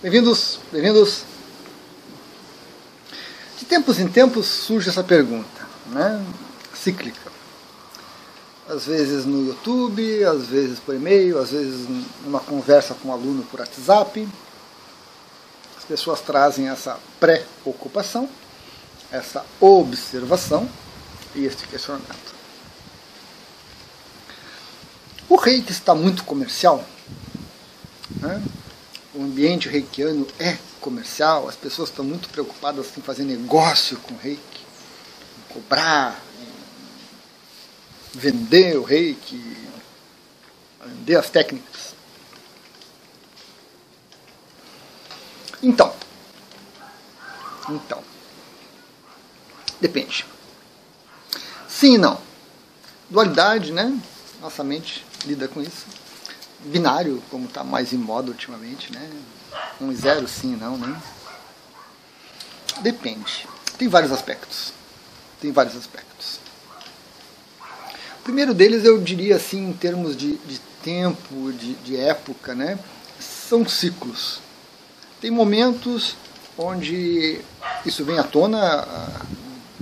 Bem-vindos, bem-vindos. De tempos em tempos surge essa pergunta, né? Cíclica. Às vezes no YouTube, às vezes por e-mail, às vezes numa conversa com um aluno por WhatsApp. As pessoas trazem essa pré-ocupação, essa observação e este questionamento. O reiki está muito comercial? Né? O ambiente reikiano é comercial, as pessoas estão muito preocupadas em fazer negócio com reiki, em cobrar, em vender o reiki, vender as técnicas. Então, então, depende. Sim e não. Dualidade, né? Nossa mente lida com isso. Binário, como está mais em moda ultimamente, né? Um zero, sim não, né? Depende. Tem vários aspectos. Tem vários aspectos. O primeiro deles, eu diria assim, em termos de, de tempo, de, de época, né? São ciclos. Tem momentos onde isso vem à tona,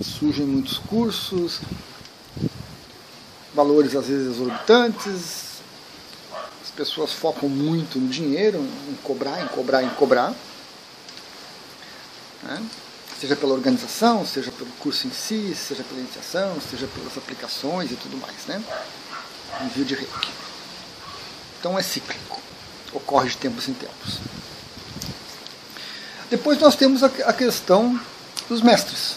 surgem muitos cursos, valores às vezes exorbitantes, pessoas focam muito no dinheiro, em cobrar, em cobrar, em cobrar. Né? Seja pela organização, seja pelo curso em si, seja pela iniciação, seja pelas aplicações e tudo mais, né? Envio de reiki. Então é cíclico, ocorre de tempos em tempos. Depois nós temos a questão dos mestres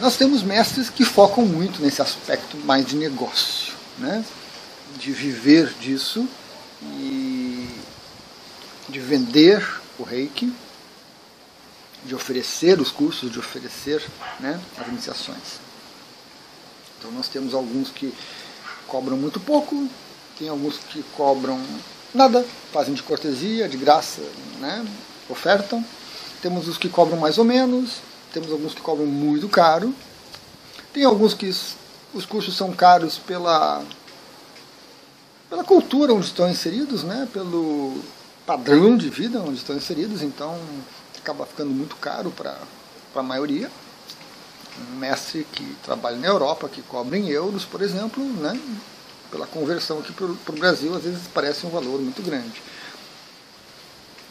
nós temos mestres que focam muito nesse aspecto mais de negócio, né? De viver disso e de vender o reiki, de oferecer os cursos, de oferecer né, as iniciações. Então nós temos alguns que cobram muito pouco, tem alguns que cobram nada, fazem de cortesia, de graça, né, ofertam. Temos os que cobram mais ou menos, temos alguns que cobram muito caro. Tem alguns que os cursos são caros pela, pela cultura onde estão inseridos, né? pelo padrão de vida onde estão inseridos, então acaba ficando muito caro para a maioria. Um mestre que trabalha na Europa, que cobra em euros, por exemplo, né? pela conversão aqui para o Brasil, às vezes parece um valor muito grande.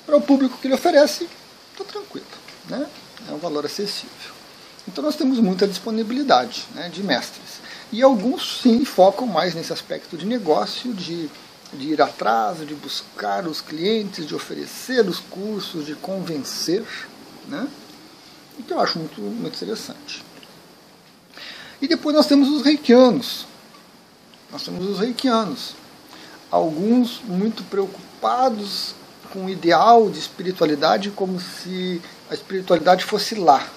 Para o público que ele oferece, está tranquilo. Né? é um valor acessível. Então nós temos muita disponibilidade né, de mestres. E alguns sim focam mais nesse aspecto de negócio, de, de ir atrás, de buscar os clientes, de oferecer os cursos, de convencer, né? o que eu acho muito, muito interessante. E depois nós temos os reikianos. Nós temos os reikianos. Alguns muito preocupados com o ideal de espiritualidade como se a espiritualidade fosse lá.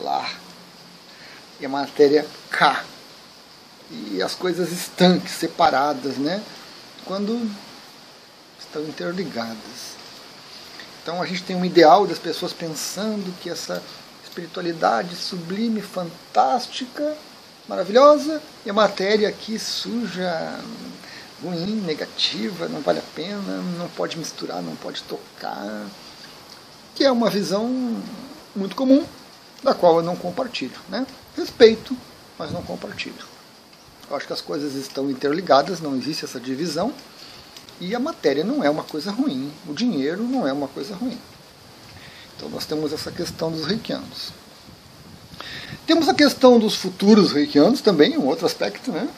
Lá. E a matéria cá. E as coisas estanques, separadas, né? Quando estão interligadas. Então a gente tem um ideal das pessoas pensando que essa espiritualidade sublime, fantástica, maravilhosa, e a matéria aqui suja, ruim, negativa, não vale a pena, não pode misturar, não pode tocar que é uma visão muito comum, da qual eu não compartilho. Né? Respeito, mas não compartilho. Eu acho que as coisas estão interligadas, não existe essa divisão, e a matéria não é uma coisa ruim, o dinheiro não é uma coisa ruim. Então nós temos essa questão dos reikianos. Temos a questão dos futuros reikianos também, um outro aspecto né,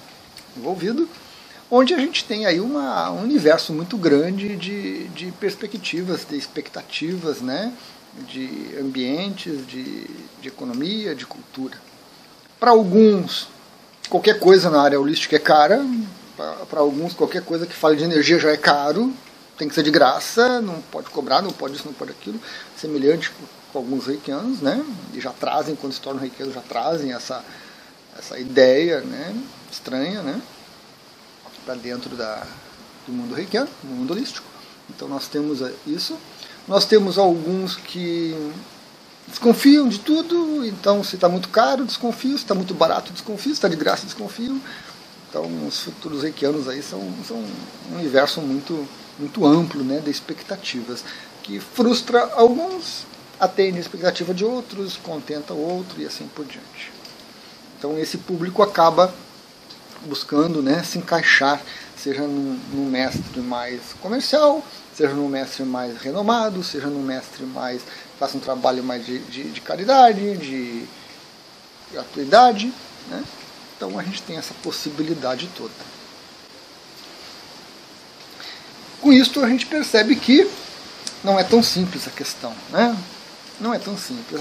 envolvido, onde a gente tem aí uma, um universo muito grande de, de perspectivas, de expectativas, né? de ambientes, de, de economia, de cultura. Para alguns, qualquer coisa na área holística é cara, para alguns, qualquer coisa que fale de energia já é caro, tem que ser de graça, não pode cobrar, não pode isso, não pode aquilo, semelhante com alguns reikianos, né? E já trazem, quando se tornam reikianos, já trazem essa, essa ideia né? estranha, né? para dentro da, do mundo reikiano, do mundo holístico. Então nós temos isso. Nós temos alguns que desconfiam de tudo, então se está muito caro, desconfio, se está muito barato, desconfio, se está de graça, desconfio. Então os futuros reikianos aí são, são um universo muito, muito amplo né, de expectativas, que frustra alguns, atende a expectativa de outros, contenta outro e assim por diante. Então esse público acaba buscando né, se encaixar, seja num, num mestre mais comercial, seja num mestre mais renomado, seja num mestre mais faça um trabalho mais de, de, de caridade, de gratuidade. Né? Então a gente tem essa possibilidade toda. Com isso a gente percebe que não é tão simples a questão. Né? Não é tão simples.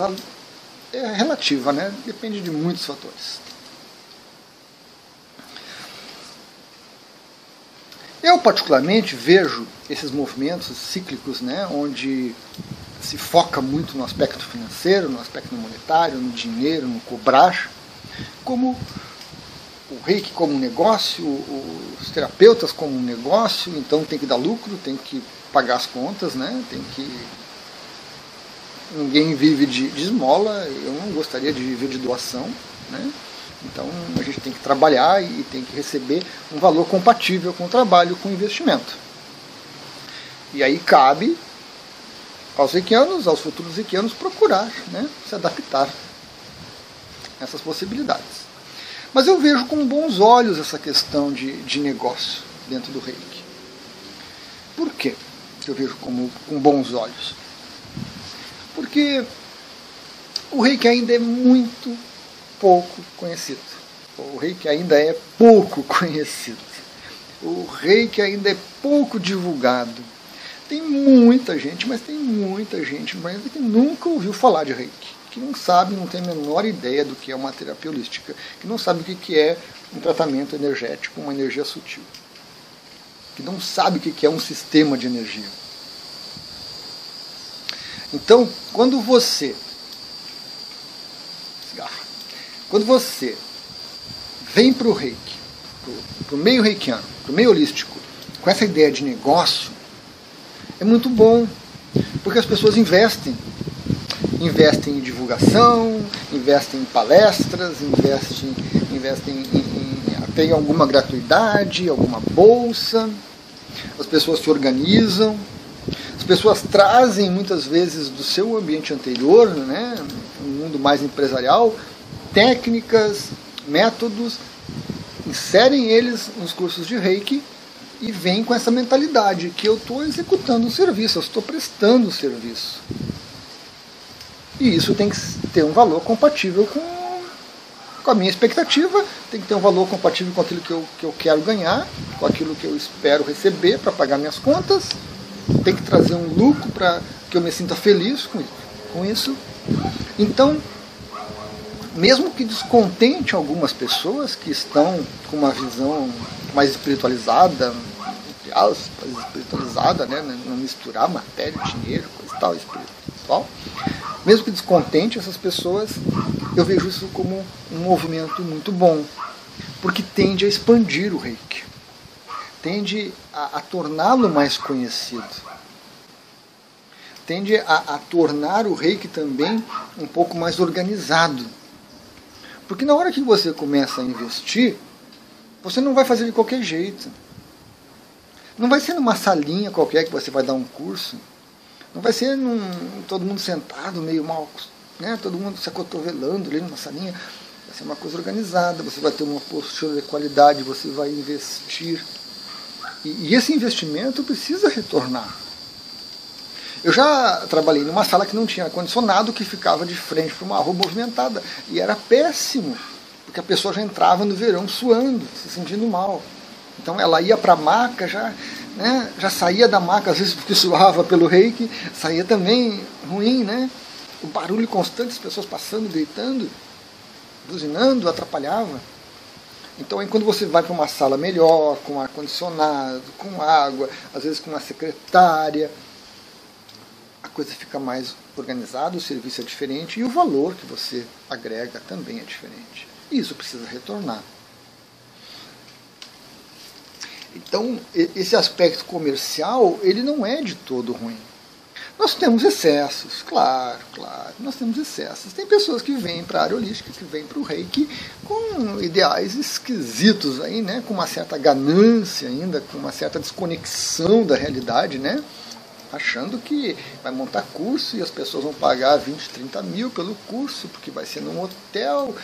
É relativa, né? depende de muitos fatores. Eu particularmente vejo esses movimentos cíclicos, né, onde se foca muito no aspecto financeiro, no aspecto monetário, no dinheiro, no cobrar, como o reiki como um negócio, os terapeutas como um negócio, então tem que dar lucro, tem que pagar as contas, né? Tem que ninguém vive de, de esmola, eu não gostaria de viver de doação, né? Então a gente tem que trabalhar e tem que receber um valor compatível com o trabalho, com o investimento. E aí cabe aos reikianos, aos futuros reikianos, procurar né, se adaptar a essas possibilidades. Mas eu vejo com bons olhos essa questão de, de negócio dentro do reiki. Por quê? Eu vejo como, com bons olhos. Porque o reiki ainda é muito pouco conhecido. O reiki ainda é pouco conhecido. O reiki ainda é pouco divulgado. Tem muita gente, mas tem muita gente que nunca ouviu falar de reiki que não sabe, não tem a menor ideia do que é uma terapia holística, que não sabe o que é um tratamento energético, uma energia sutil, que não sabe o que é um sistema de energia. Então, quando você quando você vem para o reiki, para o meio reikiano, para o meio holístico, com essa ideia de negócio, é muito bom, porque as pessoas investem. Investem em divulgação, investem em palestras, investem, investem em, em, tem alguma gratuidade, alguma bolsa, as pessoas se organizam, as pessoas trazem muitas vezes do seu ambiente anterior, né, um mundo mais empresarial, técnicas, métodos, inserem eles nos cursos de reiki e vêm com essa mentalidade que eu estou executando um serviço, eu estou prestando um serviço. E isso tem que ter um valor compatível com, com a minha expectativa, tem que ter um valor compatível com aquilo que eu, que eu quero ganhar, com aquilo que eu espero receber para pagar minhas contas, tem que trazer um lucro para que eu me sinta feliz com, com isso. Então, mesmo que descontente algumas pessoas que estão com uma visão mais espiritualizada, espiritualizada, né? não misturar matéria, dinheiro, coisa e tal, espiritual, mesmo que descontente essas pessoas, eu vejo isso como um movimento muito bom, porque tende a expandir o reiki, tende a, a torná-lo mais conhecido, tende a, a tornar o reiki também um pouco mais organizado. Porque na hora que você começa a investir, você não vai fazer de qualquer jeito. Não vai ser numa salinha qualquer que você vai dar um curso. Não vai ser num, todo mundo sentado, meio mal, né? todo mundo se acotovelando ali numa salinha. Vai ser uma coisa organizada, você vai ter uma postura de qualidade, você vai investir. E, e esse investimento precisa retornar. Eu já trabalhei numa sala que não tinha ar-condicionado, que ficava de frente para uma rua movimentada. E era péssimo, porque a pessoa já entrava no verão suando, se sentindo mal. Então ela ia para a maca já né, já saía da maca, às vezes porque suava pelo reiki, saía também ruim, né? O barulho constante, as pessoas passando, gritando, buzinando, atrapalhava. Então, aí, quando você vai para uma sala melhor, com ar-condicionado, com água, às vezes com uma secretária, a coisa fica mais organizada, o serviço é diferente e o valor que você agrega também é diferente. E isso precisa retornar. Então, esse aspecto comercial, ele não é de todo ruim. Nós temos excessos, claro, claro, nós temos excessos. Tem pessoas que vêm para a área holística, que vêm para o reiki com ideais esquisitos aí, né? com uma certa ganância ainda, com uma certa desconexão da realidade, né? Achando que vai montar curso e as pessoas vão pagar 20, 30 mil pelo curso, porque vai ser num hotel,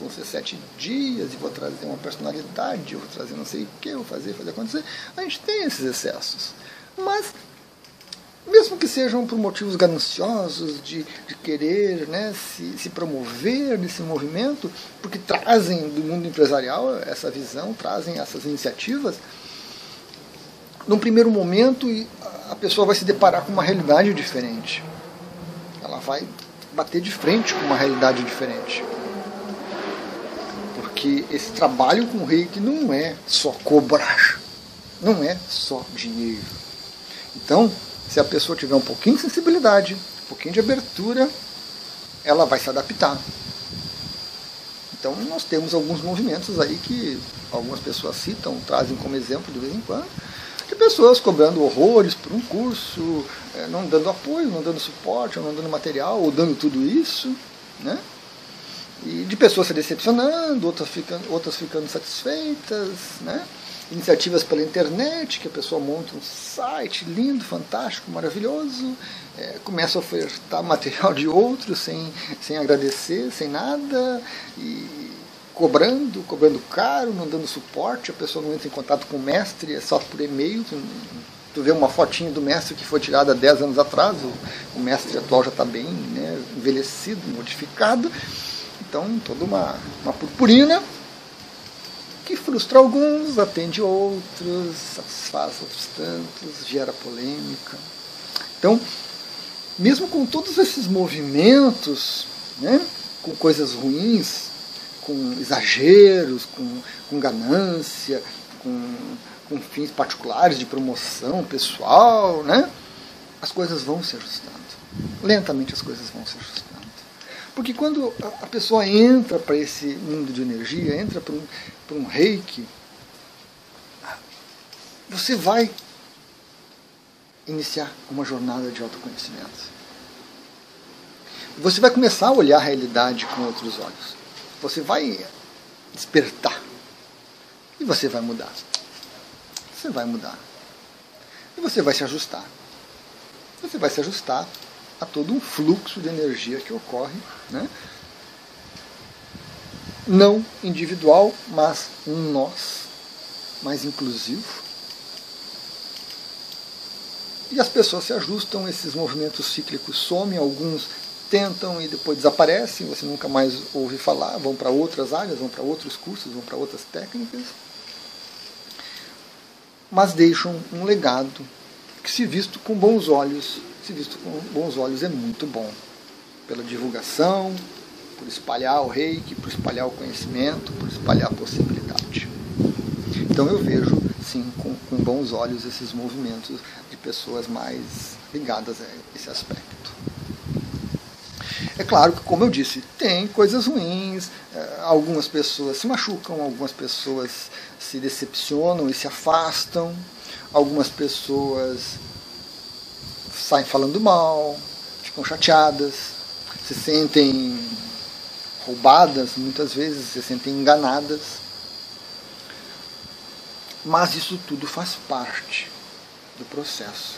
vão ser sete dias, e vou trazer uma personalidade, eu vou trazer não sei o que, vou fazer, fazer acontecer. A gente tem esses excessos. Mas mesmo que sejam por motivos gananciosos de, de querer né, se, se, promover nesse movimento, porque trazem do mundo empresarial essa visão, trazem essas iniciativas, num primeiro momento a pessoa vai se deparar com uma realidade diferente. Ela vai bater de frente com uma realidade diferente. Porque esse trabalho com o reiki não é só cobrar, não é só dinheiro. Então, se a pessoa tiver um pouquinho de sensibilidade, um pouquinho de abertura, ela vai se adaptar. Então nós temos alguns movimentos aí que algumas pessoas citam, trazem como exemplo de vez em quando, de pessoas cobrando horrores por um curso, é, não dando apoio, não dando suporte, não dando material, ou dando tudo isso, né? E de pessoas se decepcionando, outras ficando, outras ficando satisfeitas, né? iniciativas pela internet, que a pessoa monta um site lindo, fantástico, maravilhoso, é, começa a ofertar material de outros sem, sem agradecer, sem nada, e cobrando, cobrando caro, não dando suporte, a pessoa não entra em contato com o mestre, é só por e-mail. Tu, tu vê uma fotinha do mestre que foi tirada 10 anos atrás, o, o mestre atual já está bem né, envelhecido, modificado. Então, toda uma, uma purpurina que frustra alguns, atende outros, satisfaz outros tantos, gera polêmica. Então, mesmo com todos esses movimentos, né, com coisas ruins, com exageros, com, com ganância, com, com fins particulares de promoção pessoal, né, as coisas vão se ajustando. Lentamente as coisas vão se ajustando. Porque quando a pessoa entra para esse mundo de energia, entra para um, um reiki, você vai iniciar uma jornada de autoconhecimento. Você vai começar a olhar a realidade com outros olhos. Você vai despertar. E você vai mudar. Você vai mudar. E você vai se ajustar. Você vai se ajustar a todo um fluxo de energia que ocorre, né? não individual, mas um nós mais inclusivo. E as pessoas se ajustam, esses movimentos cíclicos somem, alguns tentam e depois desaparecem, você nunca mais ouve falar, vão para outras áreas, vão para outros cursos, vão para outras técnicas, mas deixam um legado que, se visto com bons olhos, se visto com bons olhos, é muito bom. Pela divulgação, por espalhar o reiki, por espalhar o conhecimento, por espalhar a possibilidade. Então eu vejo, sim, com, com bons olhos esses movimentos de pessoas mais ligadas a esse aspecto. É claro que, como eu disse, tem coisas ruins, eh, algumas pessoas se machucam, algumas pessoas se decepcionam e se afastam, algumas pessoas saem falando mal, ficam chateadas, se sentem roubadas, muitas vezes se sentem enganadas. Mas isso tudo faz parte do processo.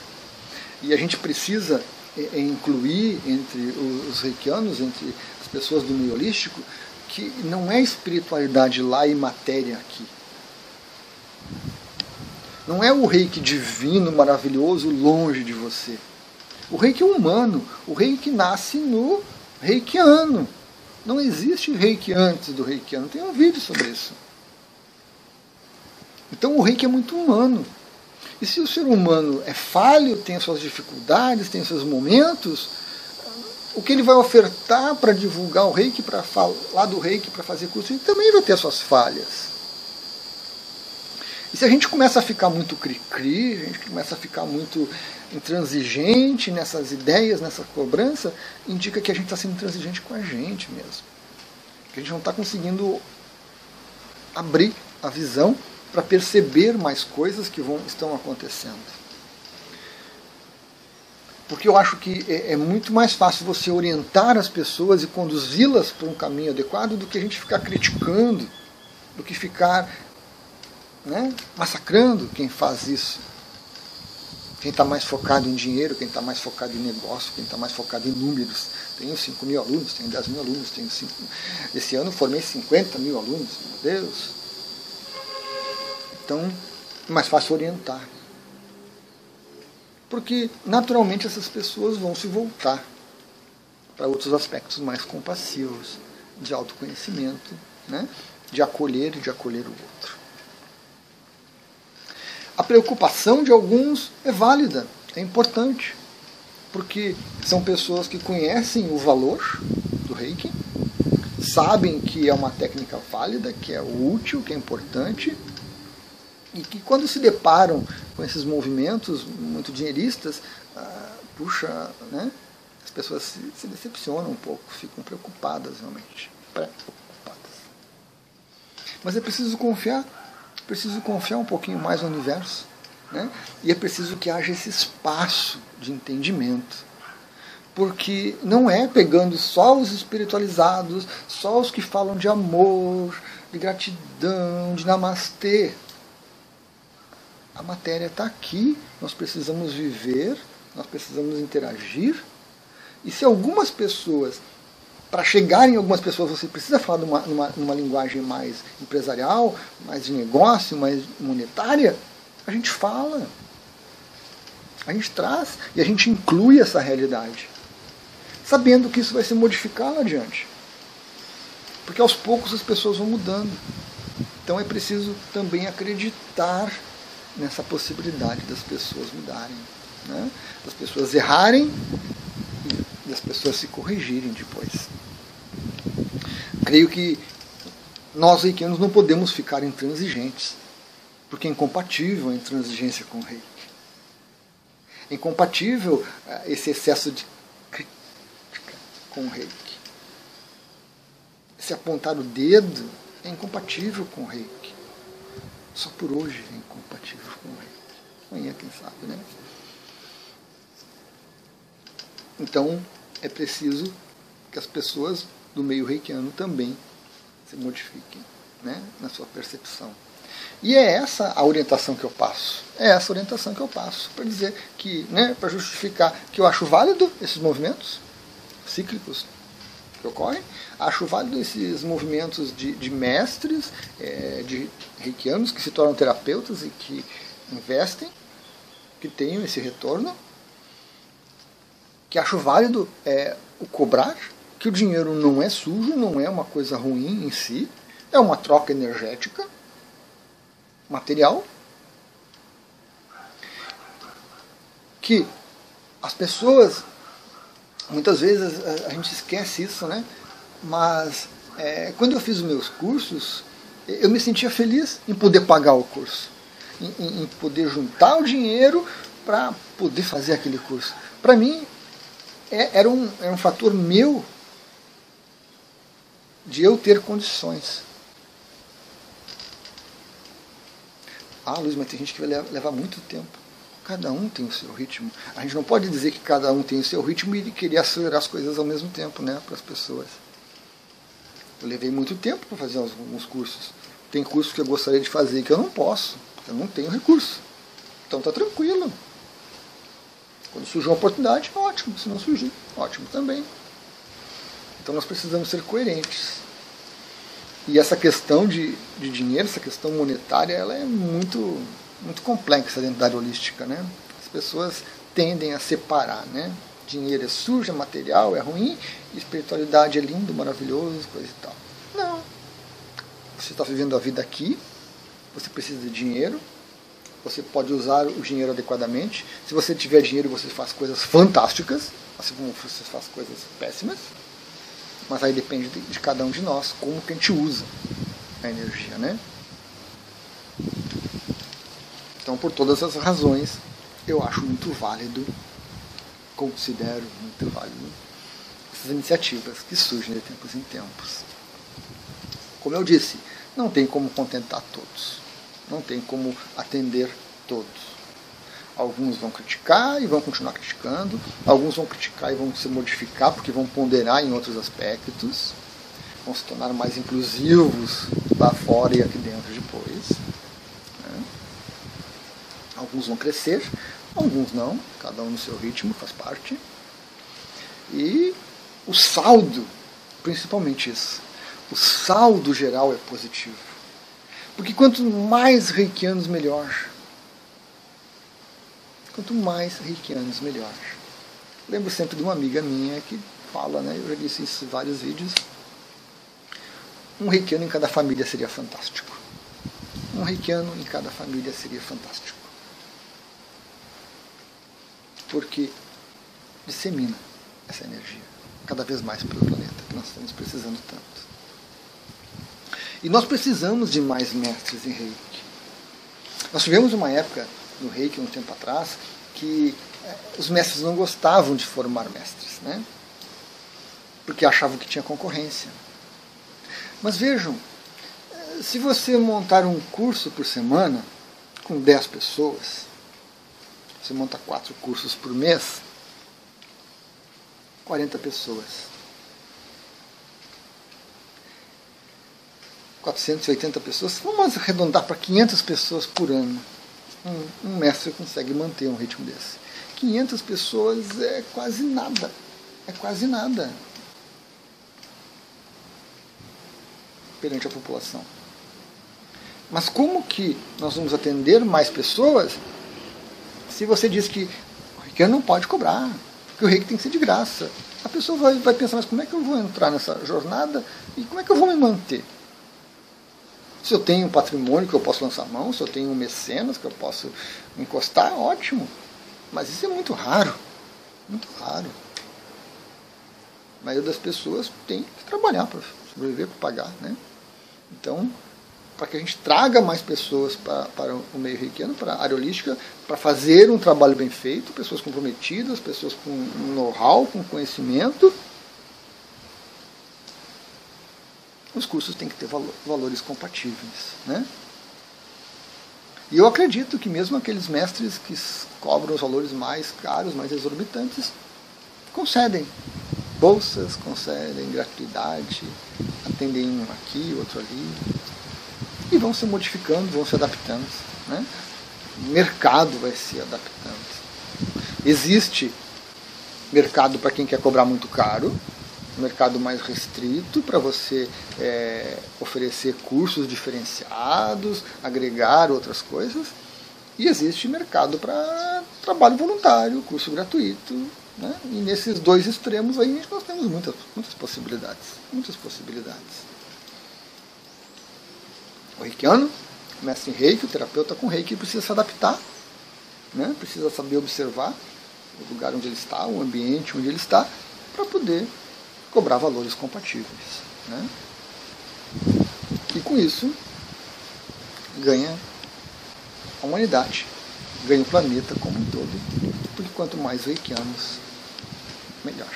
E a gente precisa é, é, incluir entre os reikianos, entre as pessoas do meio holístico, que não é espiritualidade lá e matéria aqui. Não é o reiki divino, maravilhoso, longe de você. O reiki é humano, o reiki nasce no reikiano. Não existe reiki antes do reikiano. Tem um vídeo sobre isso. Então o reiki é muito humano. E se o ser humano é falho, tem as suas dificuldades, tem seus momentos, o que ele vai ofertar para divulgar o reiki, para falar do reiki, para fazer curso, ele também vai ter as suas falhas. E se a gente começa a ficar muito cri-cri, a gente começa a ficar muito intransigente nessas ideias, nessa cobrança, indica que a gente está sendo intransigente com a gente mesmo. Que a gente não está conseguindo abrir a visão para perceber mais coisas que vão, estão acontecendo. porque eu acho que é, é muito mais fácil você orientar as pessoas e conduzi-las por um caminho adequado do que a gente ficar criticando, do que ficar né, massacrando quem faz isso. Quem está mais focado em dinheiro, quem está mais focado em negócio, quem está mais focado em números. Tenho 5 mil alunos, tenho 10 mil alunos, tenho 5. Esse ano formei 50 mil alunos, meu Deus. Então, é mais fácil orientar porque naturalmente essas pessoas vão se voltar para outros aspectos mais compassivos, de autoconhecimento, né? de acolher e de acolher o outro. A preocupação de alguns é válida, é importante, porque são pessoas que conhecem o valor do reiki, sabem que é uma técnica válida, que é útil, que é importante, e que quando se deparam com esses movimentos muito dinheiristas, ah, puxa, né, as pessoas se, se, decepcionam um pouco, ficam preocupadas realmente, preocupadas. Mas é preciso confiar, preciso confiar um pouquinho mais no universo, né, e é preciso que haja esse espaço de entendimento. Porque não é pegando só os espiritualizados, só os que falam de amor, de gratidão, de namastê, a matéria está aqui, nós precisamos viver, nós precisamos interagir. E se algumas pessoas, para chegar em algumas pessoas, você precisa falar numa, numa, numa linguagem mais empresarial, mais de negócio, mais monetária, a gente fala. A gente traz e a gente inclui essa realidade. Sabendo que isso vai se modificar lá adiante. Porque aos poucos as pessoas vão mudando. Então é preciso também acreditar nessa possibilidade das pessoas mudarem, né? das pessoas errarem e das pessoas se corrigirem depois. Creio que nós reikianos não podemos ficar intransigentes, porque é incompatível a intransigência com o reiki. É incompatível eh, esse excesso de crítica com o reiki. Se apontar o dedo é incompatível com o reiki. Só por hoje é incompatível com ele. Amanhã, quem sabe, né? Então, é preciso que as pessoas do meio reikiano também se modifiquem né, na sua percepção. E é essa a orientação que eu passo. É essa a orientação que eu passo para dizer que, né, para justificar que eu acho válido esses movimentos cíclicos que ocorrem. Acho válido esses movimentos de, de mestres, é, de reikianos que se tornam terapeutas e que investem, que tenham esse retorno. Que acho válido é, o cobrar, que o dinheiro não é sujo, não é uma coisa ruim em si, é uma troca energética, material, que as pessoas muitas vezes a, a gente esquece isso, né? Mas é, quando eu fiz os meus cursos, eu me sentia feliz em poder pagar o curso, em, em poder juntar o dinheiro para poder fazer aquele curso. Para mim, é, era, um, era um fator meu de eu ter condições. Ah, Luiz, mas tem gente que vai levar muito tempo. Cada um tem o seu ritmo. A gente não pode dizer que cada um tem o seu ritmo e querer acelerar as coisas ao mesmo tempo, né, para as pessoas. Eu levei muito tempo para fazer alguns cursos. Tem cursos que eu gostaria de fazer que eu não posso, eu não tenho recurso. Então tá tranquilo. Quando surgir uma oportunidade, ótimo. Se não surgir, ótimo também. Então nós precisamos ser coerentes. E essa questão de, de dinheiro, essa questão monetária, ela é muito muito complexa dentro da área holística. Né? As pessoas tendem a separar. Né? Dinheiro é sujo, é material, é ruim, espiritualidade é lindo, maravilhoso, coisa e tal. Não. Você está vivendo a vida aqui, você precisa de dinheiro, você pode usar o dinheiro adequadamente. Se você tiver dinheiro, você faz coisas fantásticas, assim como você faz coisas péssimas. Mas aí depende de, cada um de nós, como que a gente usa a energia, né? Então, por todas as razões, eu acho muito válido, considero muito válido, essas iniciativas que surgem de tempos em tempos. Como eu disse, não tem como contentar todos, não tem como atender todos. Alguns vão criticar e vão continuar criticando, alguns vão criticar e vão se modificar porque vão ponderar em outros aspectos, vão se tornar mais inclusivos lá fora e aqui dentro depois. Alguns vão crescer, alguns não, cada um no seu ritmo, faz parte. E o saldo, principalmente isso, o saldo geral é positivo. Porque quanto mais reikianos, melhor. Quanto mais reikianos, melhor. Lembro sempre de uma amiga minha que fala, né, eu já disse isso em vários vídeos, um reikiano em cada família seria fantástico. Um reikiano em cada família seria fantástico. Porque dissemina essa energia cada vez mais pelo planeta, que nós estamos precisando tanto. E nós precisamos de mais mestres em reiki. Nós tivemos uma época no reiki, um tempo atrás, que eh, os mestres não gostavam de formar mestres, né? porque achavam que tinha concorrência. Mas vejam, eh, se você montar um curso por semana, com 10 pessoas, você monta quatro cursos por mês, 40 pessoas. 480 pessoas, vamos arredondar para 500 pessoas por ano. Um, um, mestre consegue manter um ritmo desse. 500 pessoas é quase nada. É quase nada. Perante a população. Mas como que nós vamos atender mais pessoas se você diz que o reiki não pode cobrar, que o reiki tem que ser de graça? A pessoa vai, vai pensar, mas como é que eu vou entrar nessa jornada e como é que eu vou me manter? Se eu tenho um patrimônio que eu posso lançar mão, se eu tenho um mecenas que eu posso encostar, ótimo. Mas isso é muito raro. Muito raro. A maioria das pessoas tem que trabalhar para sobreviver, para pagar. Né? Então, para que a gente traga mais pessoas para, o meio reikiano, para a área holística, para fazer um trabalho bem feito, pessoas comprometidas, pessoas com know-how, com conhecimento, os cursos têm que ter valores compatíveis. Né? E eu acredito que mesmo aqueles mestres que cobram os valores mais caros, mais exorbitantes, concedem bolsas, concedem gratuidade, atendem um aqui, outro ali, e vão se modificando, vão se adaptando. Né? O mercado vai se adaptando. Existe mercado para quem quer cobrar muito caro, mercado mais restrito para você é, oferecer cursos diferenciados, agregar outras coisas. E existe mercado para trabalho voluntário, curso gratuito. Né? E nesses dois extremos aí nós temos muitas, muitas possibilidades. Muitas possibilidades. O reikiano, mestre em reiki, o terapeuta com reiki precisa se adaptar, né? precisa saber observar o lugar onde ele está, o ambiente onde ele está, para poder cobrar valores compatíveis. Né? E com isso ganha a humanidade, ganha o planeta como um todo, porque quanto mais reikianos, melhor.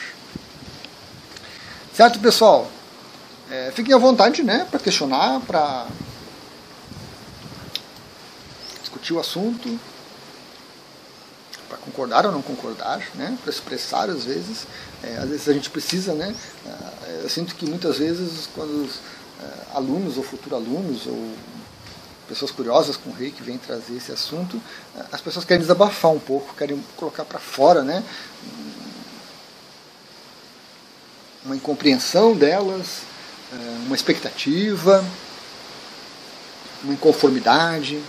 Certo, pessoal? É, fiquem à vontade né, para questionar, para discutir o assunto, para concordar ou não concordar, né, para expressar às vezes. É, às vezes a gente precisa, né? É, eu sinto que muitas vezes quando os é, alunos ou futuros alunos ou pessoas curiosas com o rei que vêm trazer esse assunto, é, as pessoas querem desabafar um pouco, querem colocar para fora, né? Uma incompreensão delas, uma expectativa, uma inconformidade.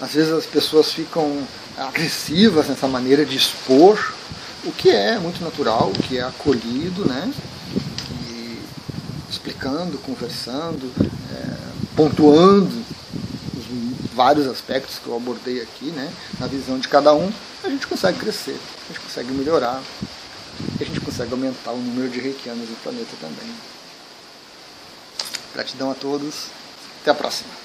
Às vezes as pessoas ficam agressivas nessa maneira de expor, o que é muito natural, o que é acolhido, né? E explicando, conversando, é, pontuando os vários aspectos que eu abordei aqui, né? Na visão de cada um, a gente consegue crescer, a gente consegue melhorar, a gente consegue aumentar o número de reikianos no planeta também. Gratidão a todos, até a próxima.